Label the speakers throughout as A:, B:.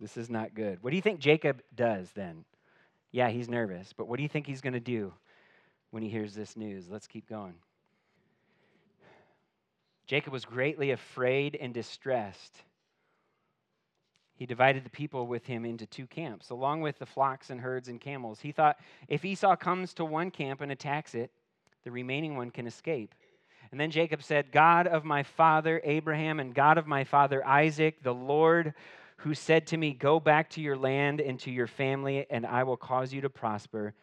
A: This is not good. What do you think Jacob does then? Yeah, he's nervous, but what do you think he's going to do when he hears this news? Let's keep going. Jacob was greatly afraid and distressed. He divided the people with him into two camps, along with the flocks and herds and camels. He thought if Esau comes to one camp and attacks it, the remaining one can escape. And then Jacob said, God of my father Abraham and God of my father Isaac, the Lord who said to me, Go back to your land and to your family, and I will cause you to prosper.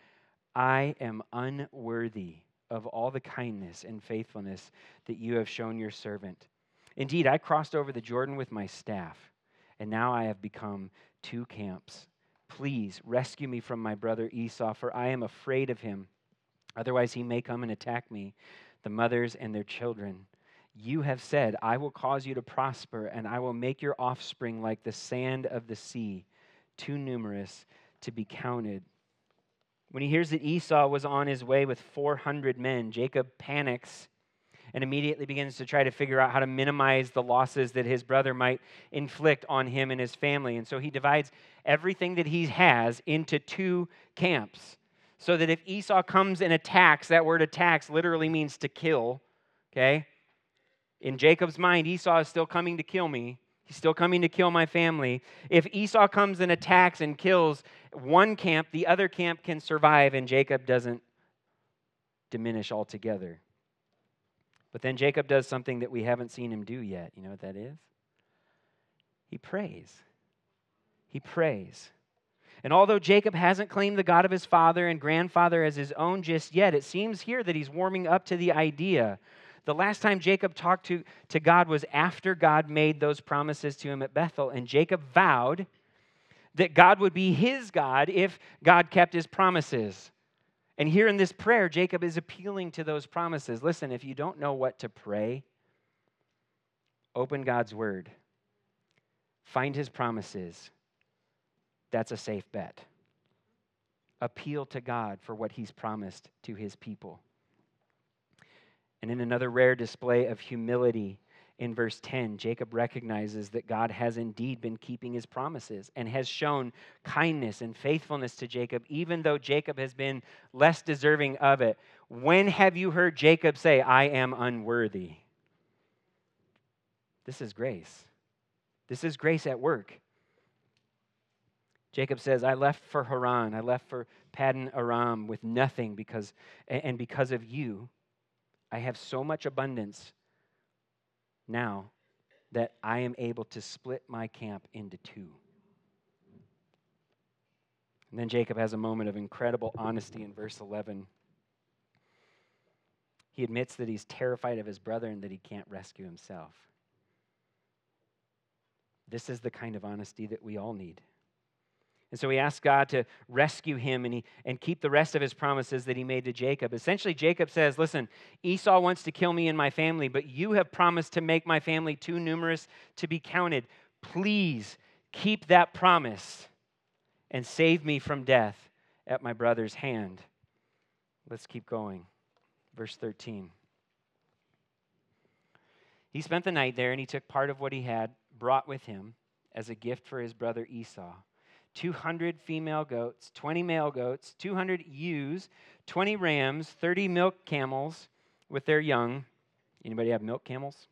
A: I am unworthy of all the kindness and faithfulness that you have shown your servant. Indeed, I crossed over the Jordan with my staff, and now I have become two camps. Please rescue me from my brother Esau, for I am afraid of him. Otherwise, he may come and attack me, the mothers and their children. You have said, I will cause you to prosper, and I will make your offspring like the sand of the sea, too numerous to be counted. When he hears that Esau was on his way with 400 men, Jacob panics and immediately begins to try to figure out how to minimize the losses that his brother might inflict on him and his family. And so he divides everything that he has into two camps. So that if Esau comes and attacks, that word attacks literally means to kill, okay? In Jacob's mind, Esau is still coming to kill me. He's still coming to kill my family. If Esau comes and attacks and kills one camp, the other camp can survive, and Jacob doesn't diminish altogether. But then Jacob does something that we haven't seen him do yet. You know what that is? He prays. He prays. And although Jacob hasn't claimed the God of his father and grandfather as his own just yet, it seems here that he's warming up to the idea the last time Jacob talked to, to God was after God made those promises to him at Bethel, and Jacob vowed that God would be his God if God kept his promises. And here in this prayer, Jacob is appealing to those promises. Listen, if you don't know what to pray, open God's word, find his promises. That's a safe bet. Appeal to God for what he's promised to his people. And in another rare display of humility, in verse 10, Jacob recognizes that God has indeed been keeping his promises and has shown kindness and faithfulness to Jacob, even though Jacob has been less deserving of it. When have you heard Jacob say, I am unworthy? This is grace. This is grace at work. Jacob says, I left for Haran, I left for Paddan Aram with nothing because and because of you I have so much abundance now that I am able to split my camp into two. And then Jacob has a moment of incredible honesty in verse 11. He admits that he's terrified of his brother and that he can't rescue himself. This is the kind of honesty that we all need. And so he asks God to rescue him and, he, and keep the rest of his promises that he made to Jacob. Essentially, Jacob says, Listen, Esau wants to kill me and my family, but you have promised to make my family too numerous to be counted. Please keep that promise and save me from death at my brother's hand. Let's keep going. Verse 13. He spent the night there and he took part of what he had brought with him as a gift for his brother Esau. 200 female goats, 20 male goats, 200 ewes, 20 rams, 30 milk camels with their young. Anybody have milk camels?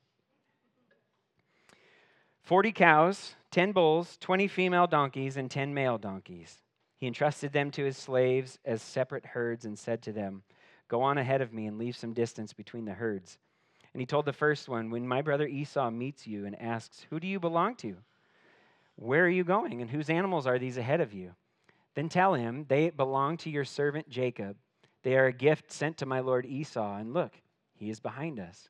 A: 40 cows, 10 bulls, 20 female donkeys, and 10 male donkeys. He entrusted them to his slaves as separate herds and said to them, Go on ahead of me and leave some distance between the herds. And he told the first one, When my brother Esau meets you and asks, Who do you belong to? Where are you going, and whose animals are these ahead of you? Then tell him, They belong to your servant Jacob. They are a gift sent to my lord Esau, and look, he is behind us.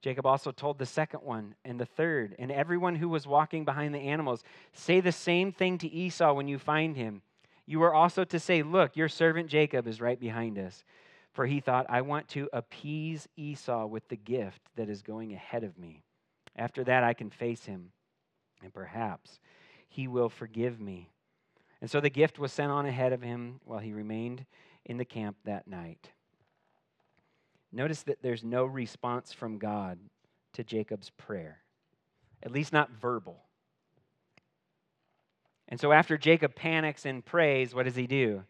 A: Jacob also told the second one and the third, and everyone who was walking behind the animals, Say the same thing to Esau when you find him. You are also to say, Look, your servant Jacob is right behind us. For he thought, I want to appease Esau with the gift that is going ahead of me. After that, I can face him and perhaps he will forgive me. And so the gift was sent on ahead of him while he remained in the camp that night. Notice that there's no response from God to Jacob's prayer, at least not verbal. And so after Jacob panics and prays, what does he do?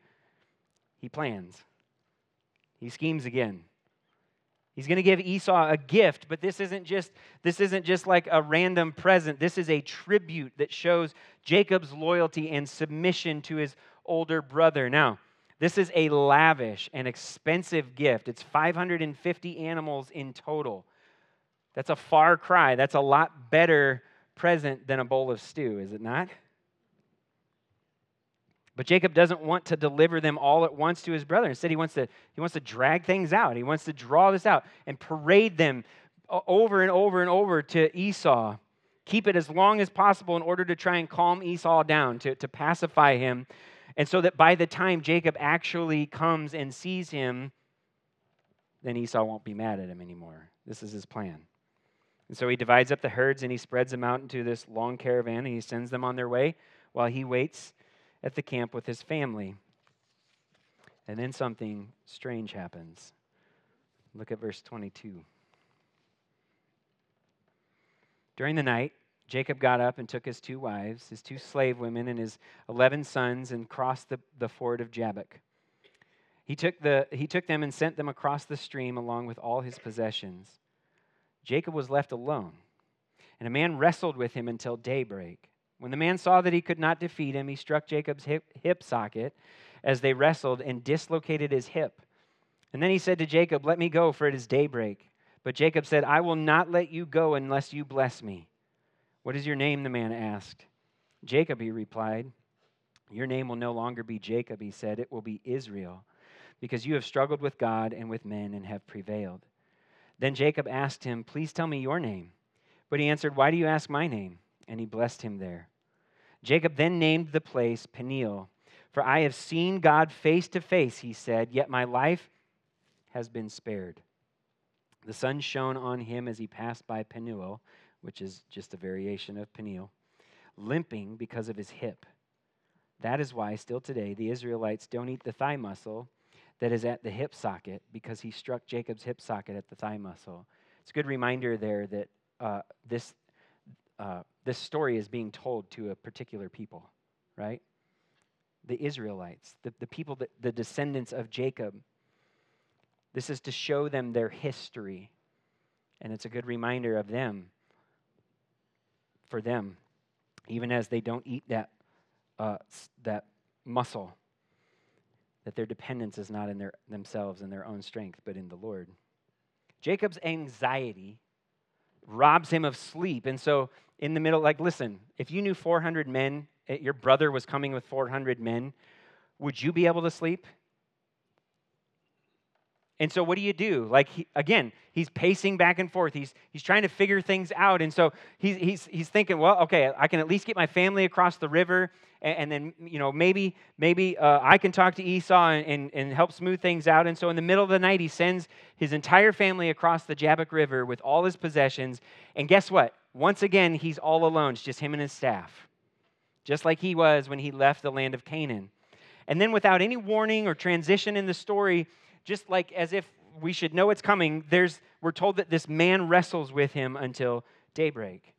A: He plans. He schemes again. He's going to give Esau a gift, but this isn't just this isn't just like a random present. This is a tribute that shows Jacob's loyalty and submission to his older brother. Now, this is a lavish and expensive gift. It's 550 animals in total. That's a far cry. That's a lot better present than a bowl of stew, is it not? But Jacob doesn't want to deliver them all at once to his brother. Instead, he wants to, he wants to drag things out. He wants to draw this out and parade them over and over and over to Esau. Keep it as long as possible in order to try and calm Esau down, to, to pacify him. And so that by the time Jacob actually comes and sees him, then Esau won't be mad at him anymore. This is his plan. And so he divides up the herds and he spreads them out into this long caravan and he sends them on their way while he waits at the camp with his family. And then something strange happens. Look at verse 22. During the night, Jacob got up and took his two wives, his two slave women, and his 11 sons and crossed the, the ford of Jabbok. He took, the, he took them and sent them across the stream along with all his possessions. Jacob was left alone, and a man wrestled with him until daybreak. When the man saw that he could not defeat him, he struck Jacob's hip, hip socket as they wrestled and dislocated his hip. And then he said to Jacob, Let me go, for it is daybreak. But Jacob said, I will not let you go unless you bless me. What is your name? the man asked. Jacob, he replied. Your name will no longer be Jacob, he said. It will be Israel, because you have struggled with God and with men and have prevailed. Then Jacob asked him, Please tell me your name. But he answered, Why do you ask my name? And he blessed him there. Jacob then named the place Peniel, for I have seen God face to face, he said, yet my life has been spared. The sun shone on him as he passed by Penuel, which is just a variation of Peniel, limping because of his hip. That is why, still today, the Israelites don't eat the thigh muscle that is at the hip socket because he struck Jacob's hip socket at the thigh muscle. It's a good reminder there that uh, this uh, this story is being told to a particular people, right? The Israelites, the, the people, that, the descendants of Jacob. This is to show them their history. And it's a good reminder of them, for them, even as they don't eat that, uh, that muscle, that their dependence is not in their, themselves and their own strength, but in the Lord. Jacob's anxiety robs him of sleep. And so, in the middle, like, listen, if you knew 400 men, eh, your brother was coming with 400 men, would you be able to sleep? And so, what do you do? Like, he, again, he's pacing back and forth. He's, he's trying to figure things out. And so, he's, he's, he's thinking, well, okay, I can at least get my family across the river. And, and then, you know, maybe, maybe uh, I can talk to Esau and, and, and, help smooth things out. And so, in the middle of the night, he sends his entire family across the Jabbok River with all his possessions. And guess what? Once again, he's all alone. It's just him and his staff, just like he was when he left the land of Canaan. And then, without any warning or transition in the story, just like as if we should know it's coming, there's, we're told that this man wrestles with him until daybreak.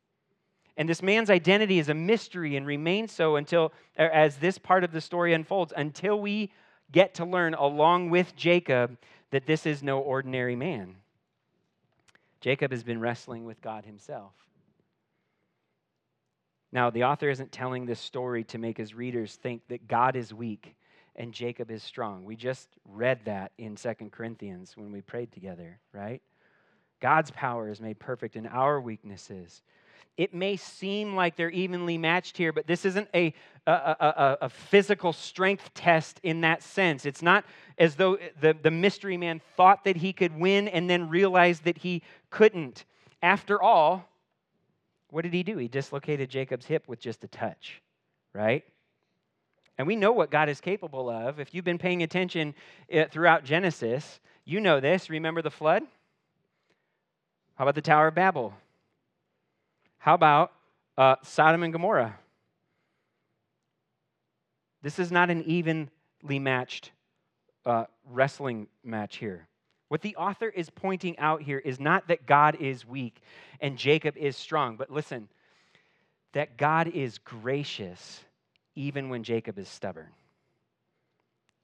A: And this man's identity is a mystery and remains so until, er, as this part of the story unfolds, until we get to learn, along with Jacob, that this is no ordinary man. Jacob has been wrestling with God himself. Now, the author isn't telling this story to make his readers think that God is weak and Jacob is strong. We just read that in Second Corinthians when we prayed together, right? God's power is made perfect in our weaknesses. It may seem like they're evenly matched here, but this isn't a, a, a, a, physical strength test in that sense. It's not as though the, the mystery man thought that he could win and then realized that he couldn't. After all, what did he do? He dislocated Jacob's hip with just a touch, right? And we know what God is capable of. If you've been paying attention eh, throughout Genesis, you know this. Remember the flood? How about the Tower of Babel? How about uh, Sodom and Gomorrah? This is not an evenly matched uh, wrestling match here. What the author is pointing out here is not that God is weak and Jacob is strong, but listen, that God is gracious even when Jacob is stubborn.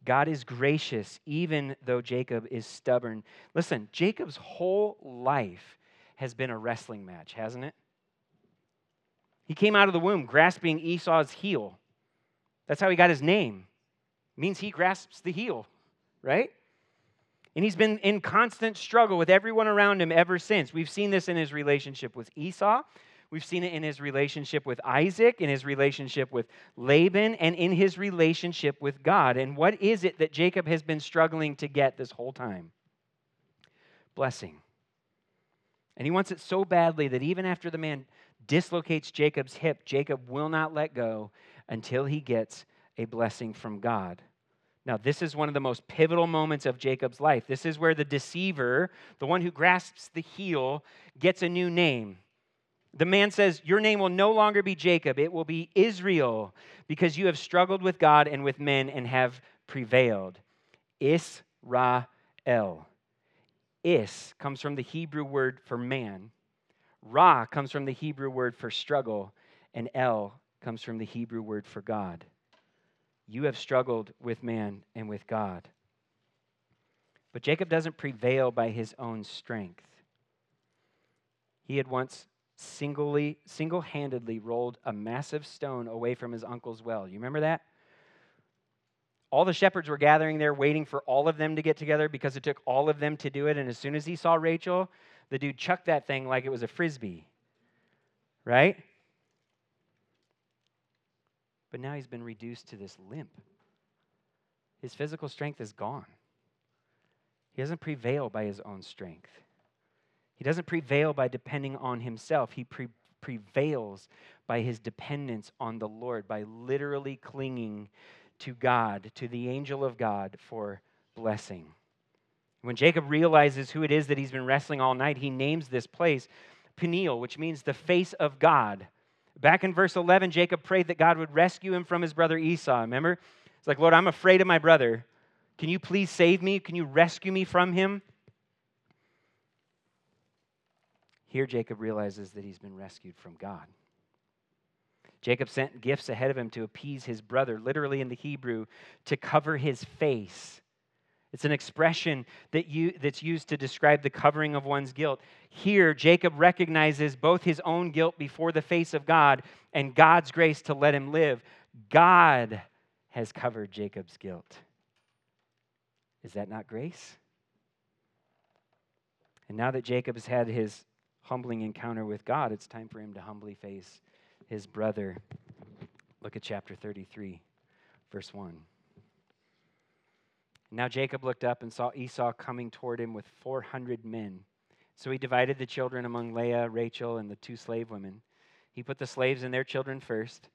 A: God is gracious even though Jacob is stubborn. Listen, Jacob's whole life has been a wrestling match, hasn't it? He came out of the womb grasping Esau's heel. That's how he got his name. It means he grasps the heel, right? And he's been in constant struggle with everyone around him ever since. We've seen this in his relationship with Esau. We've seen it in his relationship with Isaac, in his relationship with Laban, and in his relationship with God. And what is it that Jacob has been struggling to get this whole time? Blessing. And he wants it so badly that even after the man dislocates Jacob's hip, Jacob will not let go until he gets a blessing from God. Now, this is one of the most pivotal moments of Jacob's life. This is where the deceiver, the one who grasps the heel, gets a new name. The man says, Your name will no longer be Jacob, it will be Israel, because you have struggled with God and with men and have prevailed. Israel. Is comes from the Hebrew word for man. Ra comes from the Hebrew word for struggle. And El comes from the Hebrew word for God. You have struggled with man and with God. But Jacob doesn't prevail by his own strength. He had once singly, single-handedly rolled a massive stone away from his uncle's well. You remember that? All the shepherds were gathering there, waiting for all of them to get together because it took all of them to do it. And as soon as he saw Rachel, the dude chucked that thing like it was a frisbee. Right? But now he's been reduced to this limp. His physical strength is gone. He doesn't prevail by his own strength. He doesn't prevail by depending on himself. He pre- prevails by his dependence on the Lord, by literally clinging to God, to the angel of God for blessing. When Jacob realizes who it is that he's been wrestling all night, he names this place Peniel, which means the face of God. Back in verse 11, Jacob prayed that God would rescue him from his brother Esau. Remember? It's like, Lord, I'm afraid of my brother. Can you please save me? Can you rescue me from him? Here, Jacob realizes that he's been rescued from God. Jacob sent gifts ahead of him to appease his brother, literally in the Hebrew, to cover his face. It's an expression that you, that's used to describe the covering of one's guilt. Here, Jacob recognizes both his own guilt before the face of God and God's grace to let him live. God has covered Jacob's guilt. Is that not grace? And now that Jacob has had his humbling encounter with God, it's time for him to humbly face his brother. Look at chapter 33, verse 1. Now Jacob looked up and saw Esau coming toward him with 400 men. So he divided the children among Leah, Rachel, and the two slave women. He put the slaves and their children first,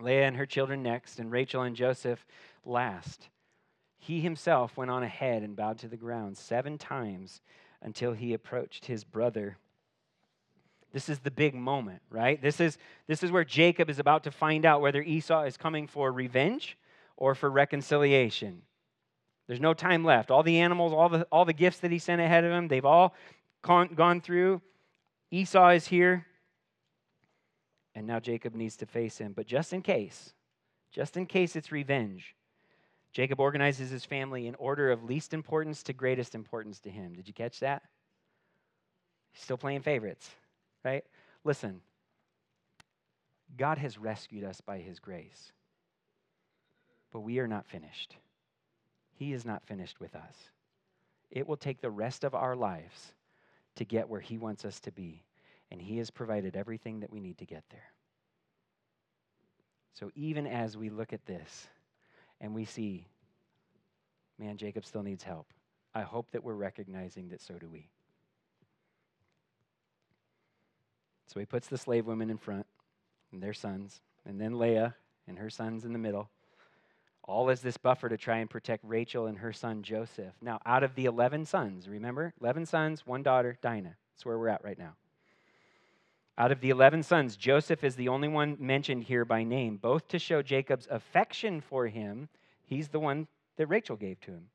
A: Leah and her children next, and Rachel and Joseph last. He himself went on ahead and bowed to the ground seven times until he approached his brother this is the big moment, right? This is, this is where Jacob is about to find out whether Esau is coming for revenge or for reconciliation. There's no time left. All the animals, all the, all the gifts that he sent ahead of him, they've all gone, gone through. Esau is here. And now Jacob needs to face him. But just in case, just in case it's revenge, Jacob organizes his family in order of least importance to greatest importance to him. Did you catch that? Still playing favorites right? Listen, God has rescued us by his grace, but we are not finished. He is not finished with us. It will take the rest of our lives to get where he wants us to be, and he has provided everything that we need to get there. So even as we look at this and we see, man, Jacob still needs help, I hope that we're recognizing that so do we. So he puts the slave women in front and their sons, and then Leah and her sons in the middle, all as this buffer to try and protect Rachel and her son Joseph. Now, out of the 11 sons, remember? 11 sons, one daughter, Dinah. That's where we're at right now. Out of the 11 sons, Joseph is the only one mentioned here by name, both to show Jacob's affection for him. He's the one that Rachel gave to him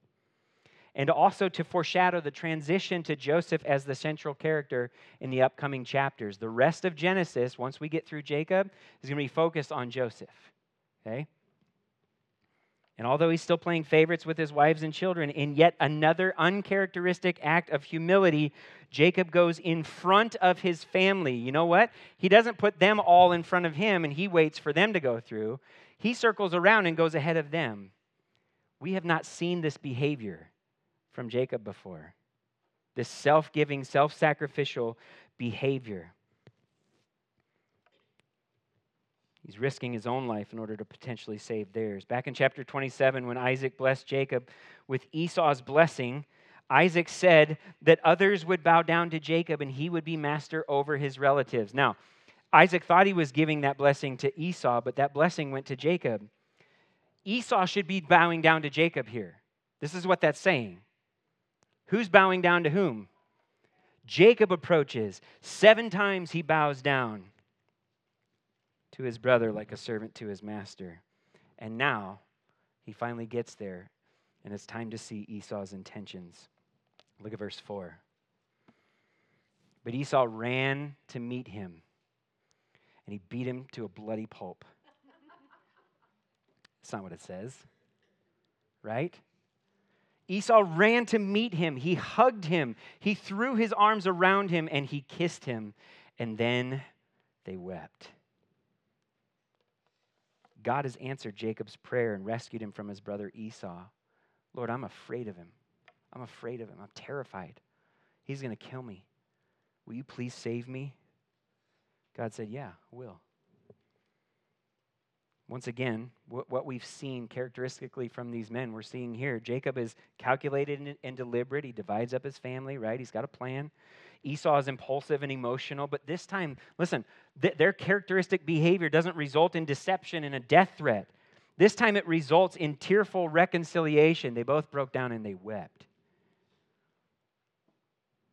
A: and also to foreshadow the transition to Joseph as the central character in the upcoming chapters. The rest of Genesis, once we get through Jacob, is going to be focused on Joseph. Okay? And although he's still playing favorites with his wives and children, in yet another uncharacteristic act of humility, Jacob goes in front of his family. You know what? He doesn't put them all in front of him and he waits for them to go through. He circles around and goes ahead of them. We have not seen this behavior from Jacob before this self giving, self sacrificial behavior. He's risking his own life in order to potentially save theirs. Back in chapter 27, when Isaac blessed Jacob with Esau's blessing, Isaac said that others would bow down to Jacob and he would be master over his relatives. Now, Isaac thought he was giving that blessing to Esau, but that blessing went to Jacob. Esau should be bowing down to Jacob here. This is what that's saying. Who's bowing down to whom? Jacob approaches. Seven times he bows down to his brother like a servant to his master. And now he finally gets there, and it's time to see Esau's intentions. Look at verse 4. But Esau ran to meet him, and he beat him to a bloody pulp. That's not what it says, right? Esau ran to meet him. He hugged him. He threw his arms around him and he kissed him. And then they wept. God has answered Jacob's prayer and rescued him from his brother Esau. Lord, I'm afraid of him. I'm afraid of him. I'm terrified. He's going to kill me. Will you please save me? God said, Yeah, I will. Once again, what we've seen characteristically from these men, we're seeing here. Jacob is calculated and deliberate. He divides up his family, right? He's got a plan. Esau is impulsive and emotional, but this time, listen, th- their characteristic behavior doesn't result in deception and a death threat. This time it results in tearful reconciliation. They both broke down and they wept.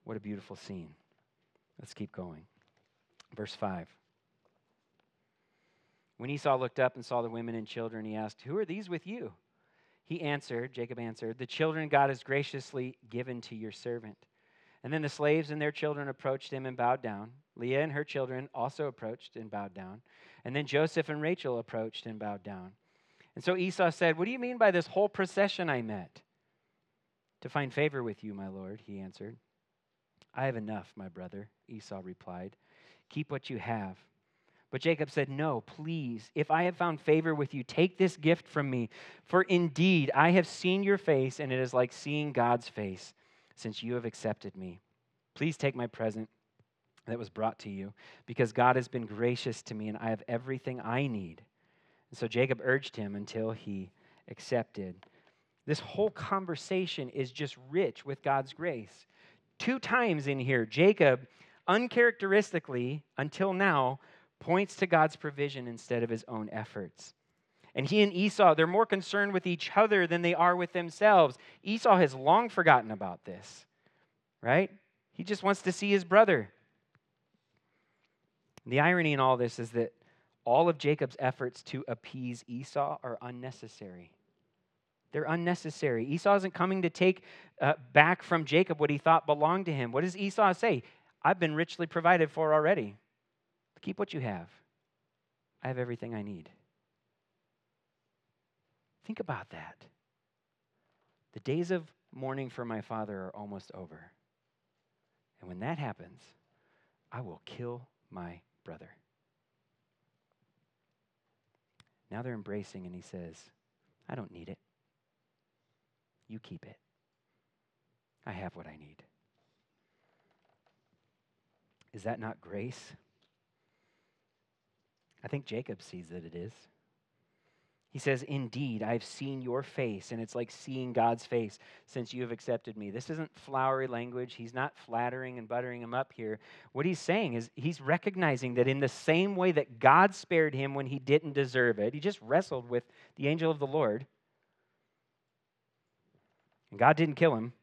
A: What a beautiful scene. Let's keep going. Verse 5. When Esau looked up and saw the women and children, he asked, Who are these with you? He answered, Jacob answered, The children God has graciously given to your servant. And then the slaves and their children approached him and bowed down. Leah and her children also approached and bowed down. And then Joseph and Rachel approached and bowed down. And so Esau said, What do you mean by this whole procession I met? To find favor with you, my lord, he answered. I have enough, my brother, Esau replied. Keep what you have. But Jacob said, No, please, if I have found favor with you, take this gift from me. For indeed, I have seen your face, and it is like seeing God's face since you have accepted me. Please take my present that was brought to you, because God has been gracious to me and I have everything I need. And so Jacob urged him until he accepted. This whole conversation is just rich with God's grace. Two times in here, Jacob, uncharacteristically, until now, points to God's provision instead of his own efforts. And he and Esau, they're more concerned with each other than they are with themselves. Esau has long forgotten about this, right? He just wants to see his brother. The irony in all this is that all of Jacob's efforts to appease Esau are unnecessary. They're unnecessary. Esau isn't coming to take uh, back from Jacob what he thought belonged to him. What does Esau say? I've been richly provided for already. Keep what you have. I have everything I need. Think about that. The days of mourning for my father are almost over. And when that happens, I will kill my brother. Now they're embracing, and he says, I don't need it. You keep it. I have what I need. Is that not grace? I think Jacob sees that it is. He says, Indeed, I've seen your face, and it's like seeing God's face since you have accepted me. This isn't flowery language. He's not flattering and buttering him up here. What he's saying is he's recognizing that in the same way that God spared him when he didn't deserve it, he just wrestled with the angel of the Lord, and God didn't kill him.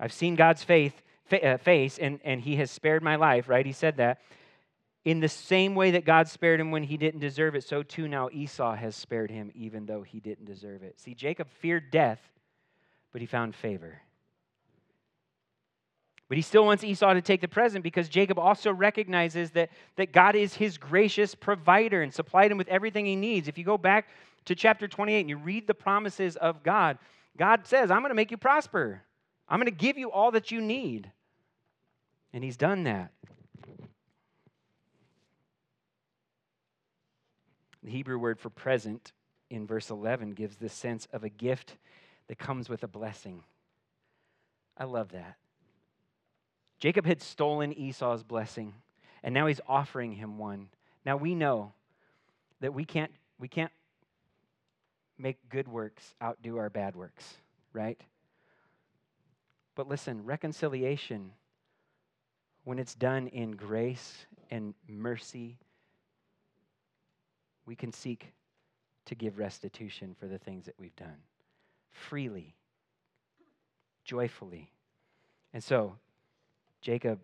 A: I've seen God's faith, fa- uh, face, and, and he has spared my life, right? He said that. In the same way that God spared him when he didn't deserve it, so too now Esau has spared him even though he didn't deserve it. See, Jacob feared death, but he found favor. But he still wants Esau to take the present because Jacob also recognizes that, that God is his gracious provider and supplied him with everything he needs. If you go back to chapter 28 and you read the promises of God, God says, I'm going to make you prosper. I'm going to give you all that you need. And he's done that. The Hebrew word for present in verse 11 gives this sense of a gift that comes with a blessing. I love that. Jacob had stolen Esau's blessing, and now he's offering him one. Now we know that we can't, we can't make good works outdo our bad works, right? But listen, reconciliation, when it's done in grace and mercy, we can seek to give restitution for the things that we've done freely, joyfully. And so, Jacob,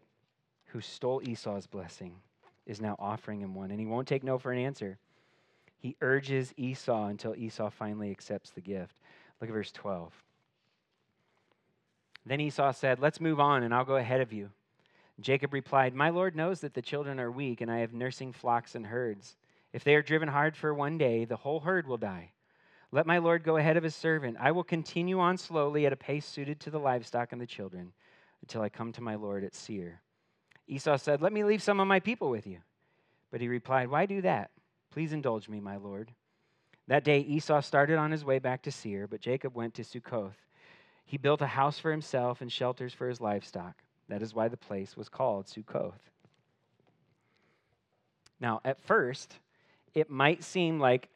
A: who stole Esau's blessing, is now offering him one, and he won't take no for an answer. He urges Esau until Esau finally accepts the gift. Look at verse 12. Then Esau said, Let's move on, and I'll go ahead of you. Jacob replied, My Lord knows that the children are weak, and I have nursing flocks and herds. If they are driven hard for one day, the whole herd will die. Let my Lord go ahead of his servant. I will continue on slowly at a pace suited to the livestock and the children until I come to my Lord at Seir. Esau said, Let me leave some of my people with you. But he replied, Why do that? Please indulge me, my Lord. That day Esau started on his way back to Seir, but Jacob went to Succoth. He built a house for himself and shelters for his livestock. That is why the place was called Succoth. Now, at first, it might seem like,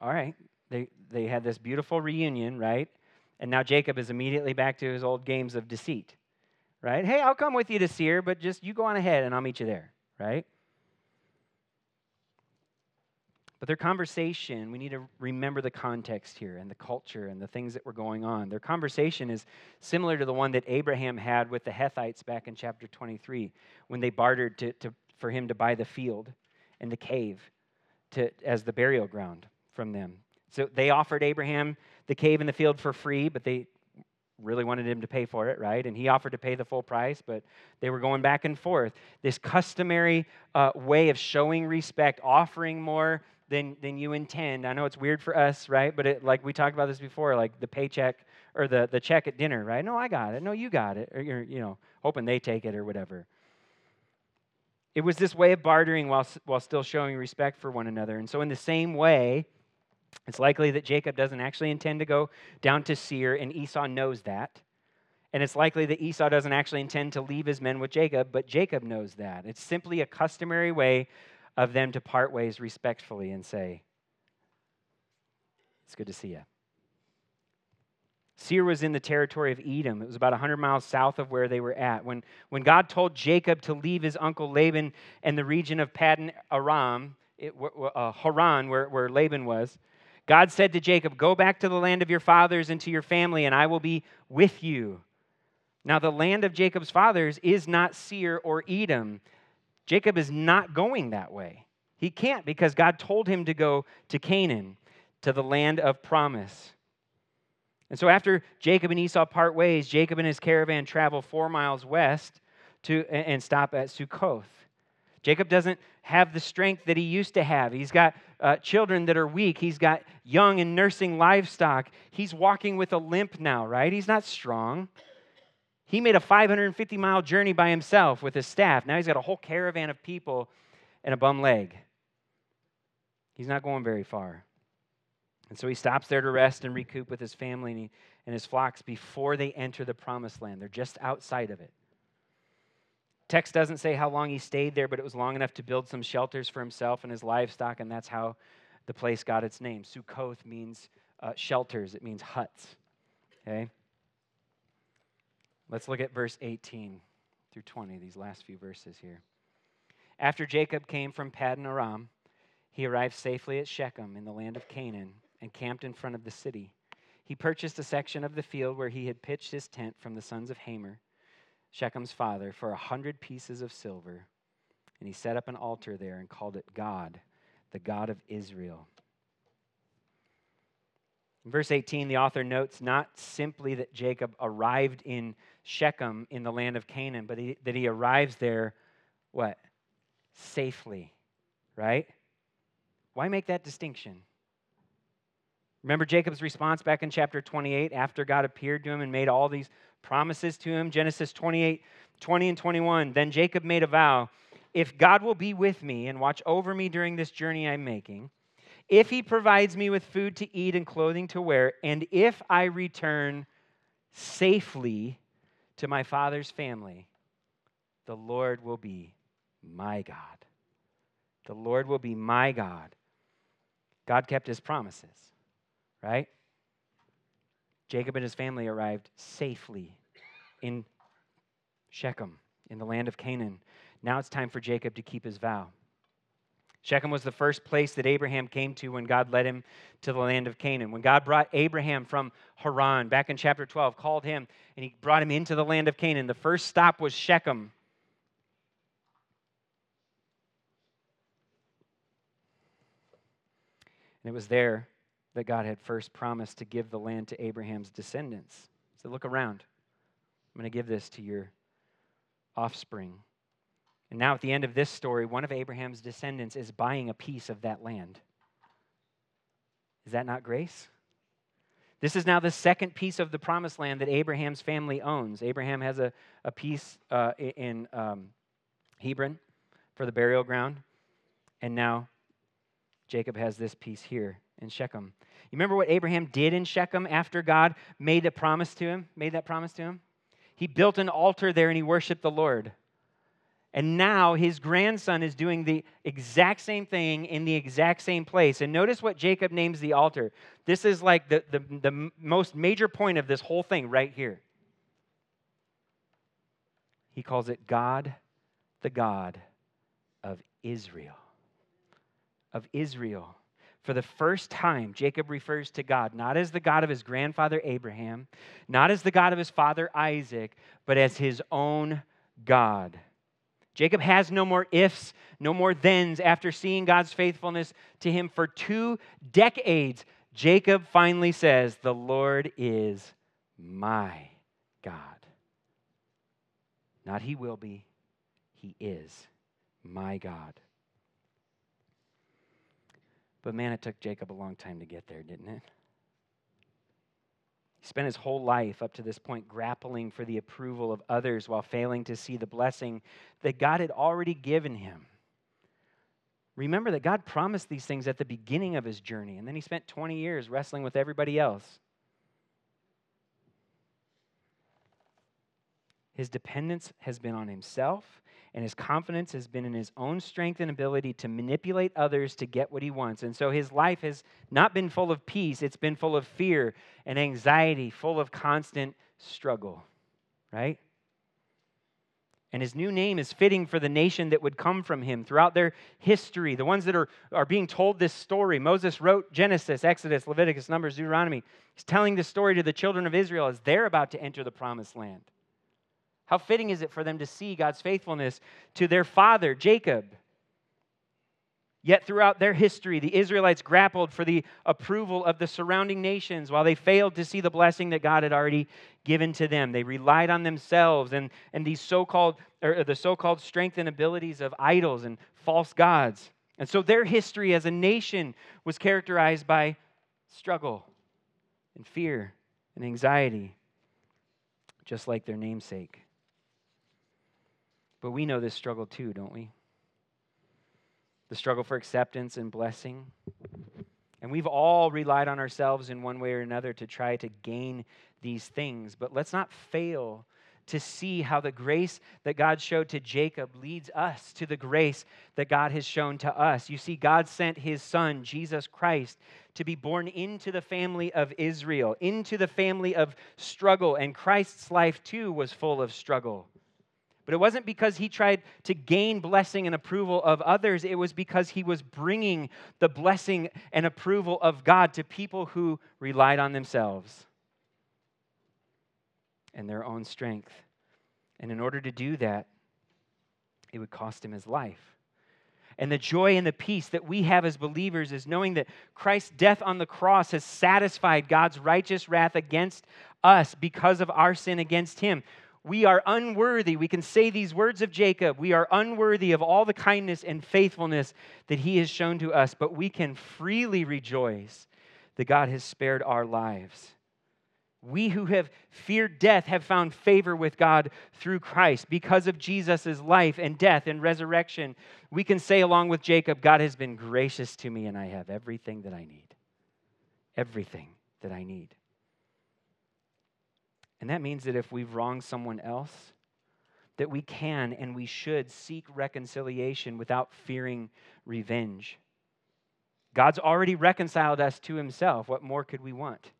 A: all right, they, they had this beautiful reunion, right? And now Jacob is immediately back to his old games of deceit, right? Hey, I'll come with you to Seir, but just you go on ahead and I'll meet you there, right? But their conversation, we need to remember the context here and the culture and the things that were going on. Their conversation is similar to the one that Abraham had with the Hethites back in chapter 23 when they bartered to, to, for him to buy the field and the cave to, as the burial ground from them. So they offered Abraham the cave and the field for free, but they really wanted him to pay for it, right? And he offered to pay the full price, but they were going back and forth. This customary uh, way of showing respect, offering more than, than you intend. I know it's weird for us, right? But it, like we talked about this before, like the paycheck or the, the check at dinner, right? No, I got it. No, you got it. Or you're, you know, hoping they take it or whatever. It was this way of bartering while, while still showing respect for one another. And so, in the same way, it's likely that Jacob doesn't actually intend to go down to Seir, and Esau knows that. And it's likely that Esau doesn't actually intend to leave his men with Jacob, but Jacob knows that. It's simply a customary way of them to part ways respectfully and say, It's good to see you. Seir was in the territory of Edom. It was about 100 miles south of where they were at. When, when God told Jacob to leave his uncle Laban and the region of Paddan Aram, it, uh, Haran, where, where Laban was, God said to Jacob, Go back to the land of your fathers and to your family, and I will be with you. Now, the land of Jacob's fathers is not Seir or Edom. Jacob is not going that way. He can't because God told him to go to Canaan, to the land of promise. And so, after Jacob and Esau part ways, Jacob and his caravan travel four miles west to, and stop at Sukkoth. Jacob doesn't have the strength that he used to have. He's got uh, children that are weak. He's got young and nursing livestock. He's walking with a limp now, right? He's not strong. He made a 550 mile journey by himself with his staff. Now he's got a whole caravan of people and a bum leg. He's not going very far. And so he stops there to rest and recoup with his family and, he, and his flocks before they enter the promised land. They're just outside of it. Text doesn't say how long he stayed there, but it was long enough to build some shelters for himself and his livestock, and that's how the place got its name. Sukkoth means uh, shelters, it means huts. Okay? Let's look at verse 18 through 20, these last few verses here. After Jacob came from Paddan Aram, he arrived safely at Shechem in the land of Canaan and camped in front of the city. He purchased a section of the field where he had pitched his tent from the sons of Hamor Shechem's father, for a hundred pieces of silver. And he set up an altar there and called it God, the God of Israel. In verse 18, the author notes not simply that Jacob arrived in Shechem in the land of Canaan, but he, that he arrives there, what? Safely, right? Why make that distinction? Remember Jacob's response back in chapter 28 after God appeared to him and made all these promises to him? Genesis 28 20 and 21. Then Jacob made a vow if God will be with me and watch over me during this journey I'm making, if he provides me with food to eat and clothing to wear, and if I return safely to my father's family, the Lord will be my God. The Lord will be my God. God kept his promises, right? Jacob and his family arrived safely in Shechem, in the land of Canaan. Now it's time for Jacob to keep his vow. Shechem was the first place that Abraham came to when God led him to the land of Canaan. When God brought Abraham from Haran, back in chapter 12, called him and he brought him into the land of Canaan, the first stop was Shechem. And it was there that God had first promised to give the land to Abraham's descendants. So look around. I'm going to give this to your offspring. And now, at the end of this story, one of Abraham's descendants is buying a piece of that land. Is that not grace? This is now the second piece of the promised land that Abraham's family owns. Abraham has a, a piece uh, in um, Hebron for the burial ground, and now Jacob has this piece here in Shechem. You remember what Abraham did in Shechem after God made a promise to him? Made that promise to him? He built an altar there and he worshiped the Lord. And now his grandson is doing the exact same thing in the exact same place. And notice what Jacob names the altar. This is like the, the, the most major point of this whole thing right here. He calls it God, the God of Israel. Of Israel. For the first time, Jacob refers to God not as the God of his grandfather Abraham, not as the God of his father Isaac, but as his own God. Jacob has no more ifs, no more thens. After seeing God's faithfulness to him for two decades, Jacob finally says, The Lord is my God. Not he will be, he is my God. But man, it took Jacob a long time to get there, didn't it? He spent his whole life up to this point grappling for the approval of others while failing to see the blessing that God had already given him. Remember that God promised these things at the beginning of his journey, and then he spent 20 years wrestling with everybody else. His dependence has been on himself and his confidence has been in his own strength and ability to manipulate others to get what he wants. And so his life has not been full of peace, it's been full of fear and anxiety, full of constant struggle, right? And his new name is fitting for the nation that would come from him throughout their history, the ones that are, are being told this story. Moses wrote Genesis, Exodus, Leviticus, Numbers, Deuteronomy. He's telling this story to the children of Israel as they're about to enter the promised land. How fitting is it for them to see God's faithfulness to their father, Jacob? Yet throughout their history, the Israelites grappled for the approval of the surrounding nations while they failed to see the blessing that God had already given to them. They relied on themselves and, and these so-called or uh, the so-called strength and abilities of idols and false gods. And so their history as a nation was characterized by struggle and fear and anxiety, just like their namesake. But we know this struggle too, don't we? The struggle for acceptance and blessing. And we've all relied on ourselves in one way or another to try to gain these things. But let's not fail to see how the grace that God showed to Jacob leads us to the grace that God has shown to us. You see, God sent his son, Jesus Christ, to be born into the family of Israel, into the family of struggle. And Christ's life, too, was full of struggle. But it wasn't because he tried to gain blessing and approval of others. It was because he was bringing the blessing and approval of God to people who relied on themselves and their own strength. And in order to do that, it would cost him his life. And the joy and the peace that we have as believers is knowing that Christ's death on the cross has satisfied God's righteous wrath against us because of our sin against him we are unworthy. We can say these words of Jacob we are unworthy of all the kindness and faithfulness that he has shown to us, but we can freely rejoice that God has spared our lives. We who have feared death have found favor with God through Christ. Because of Jesus' life and death and resurrection, we can say, along with Jacob, God has been gracious to me and I have everything that I need. Everything that I need. And that means that if we've wronged someone else, that we can and we should seek reconciliation without fearing revenge. God's already reconciled us to himself. What more could we want?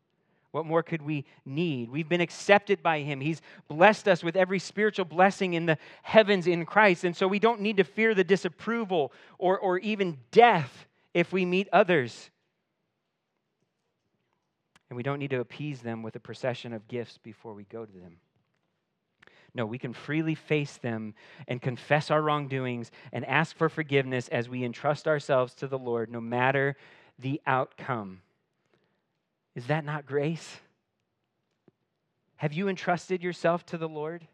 A: What more could we need? We've been accepted by Him. He's blessed us with every spiritual blessing in the heavens in Christ. And so we don't need to fear the disapproval or, or even death if we meet others. And we don't need to appease them with a procession of gifts before we go to them. No, we can freely face them and confess our wrongdoings and ask for forgiveness as we entrust ourselves to the Lord, no matter the outcome. Is that not grace? Have you entrusted yourself to the Lord?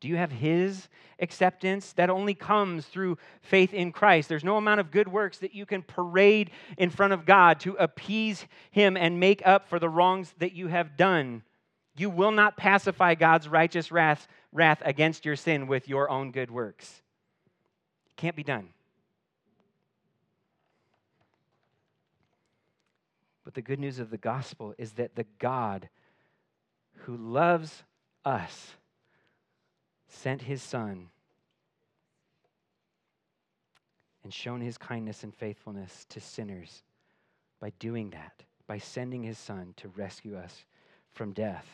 A: Do you have His acceptance? That only comes through faith in Christ. There's no amount of good works that you can parade in front of God to appease Him and make up for the wrongs that you have done. You will not pacify God's righteous wrath, wrath against your sin with your own good works. It can't be done. But the good news of the gospel is that the God who loves us sent his son and shown his kindness and faithfulness to sinners by doing that, by sending his son to rescue us from death.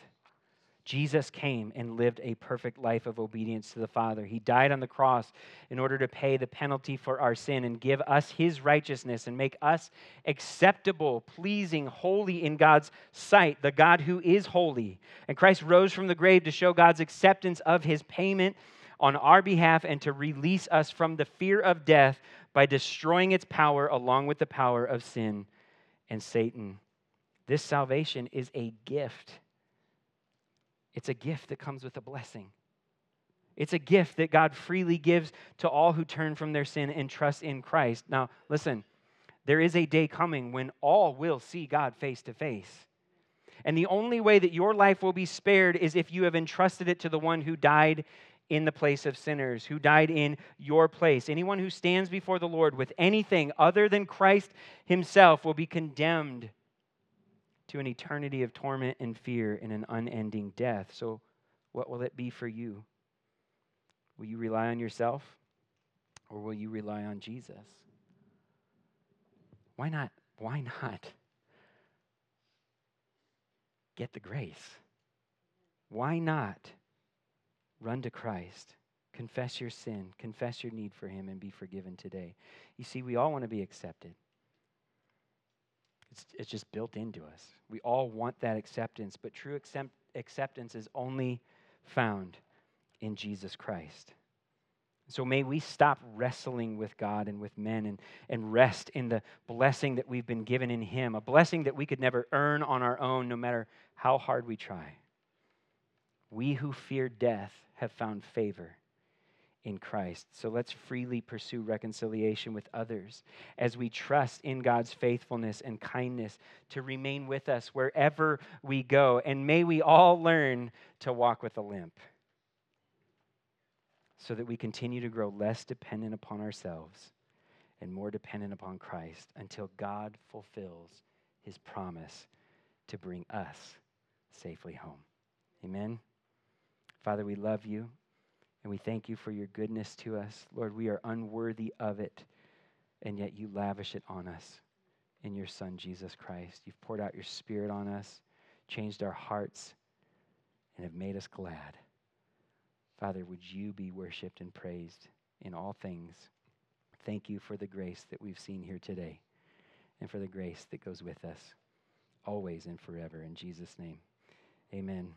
A: Jesus came and lived a perfect life of obedience to the Father. He died on the cross in order to pay the penalty for our sin and give us his righteousness and make us acceptable, pleasing, holy in God's sight, the God who is holy. And Christ rose from the grave to show God's acceptance of his payment on our behalf and to release us from the fear of death by destroying its power along with the power of sin and Satan. This salvation is a gift it's a gift that comes with a blessing. It's a gift that God freely gives to all who turn from their sin and trust in Christ. Now, listen, there is a day coming when all will see God face to face. And the only way that your life will be spared is if you have entrusted it to the one who died in the place of sinners, who died in your place. Anyone who stands before the Lord with anything other than Christ himself will be condemned to an eternity of torment and fear and an unending death. So, what will it be for you? Will you rely on yourself or will you rely on Jesus? Why not? Why not get the grace? Why not run to Christ? Confess your sin, confess your need for Him, and be forgiven today. You see, we all want to be accepted. It's, it's just built into us. We all want that acceptance, but true accept, acceptance is only found in Jesus Christ. So may we stop wrestling with God and with men and, and rest in the blessing that we've been given in Him, a blessing that we could never earn on our own, no matter how hard we try. We who fear death have found favor in Christ. So let's freely pursue reconciliation with others as we trust in God's faithfulness and kindness to remain with us wherever we go. And may we all learn to walk with a limp so that we continue to grow less dependent upon ourselves and more dependent upon Christ until God fulfills his promise to bring us safely home. Amen. Father, we love you. And we thank you for your goodness to us. Lord, we are unworthy of it, and yet you lavish it on us in your Son, Jesus Christ. You've poured out your Spirit on us, changed our hearts, and have made us glad. Father, would you be worshiped and praised in all things? Thank you for the grace that we've seen here today and for the grace that goes with us always and forever. In Jesus' name, amen.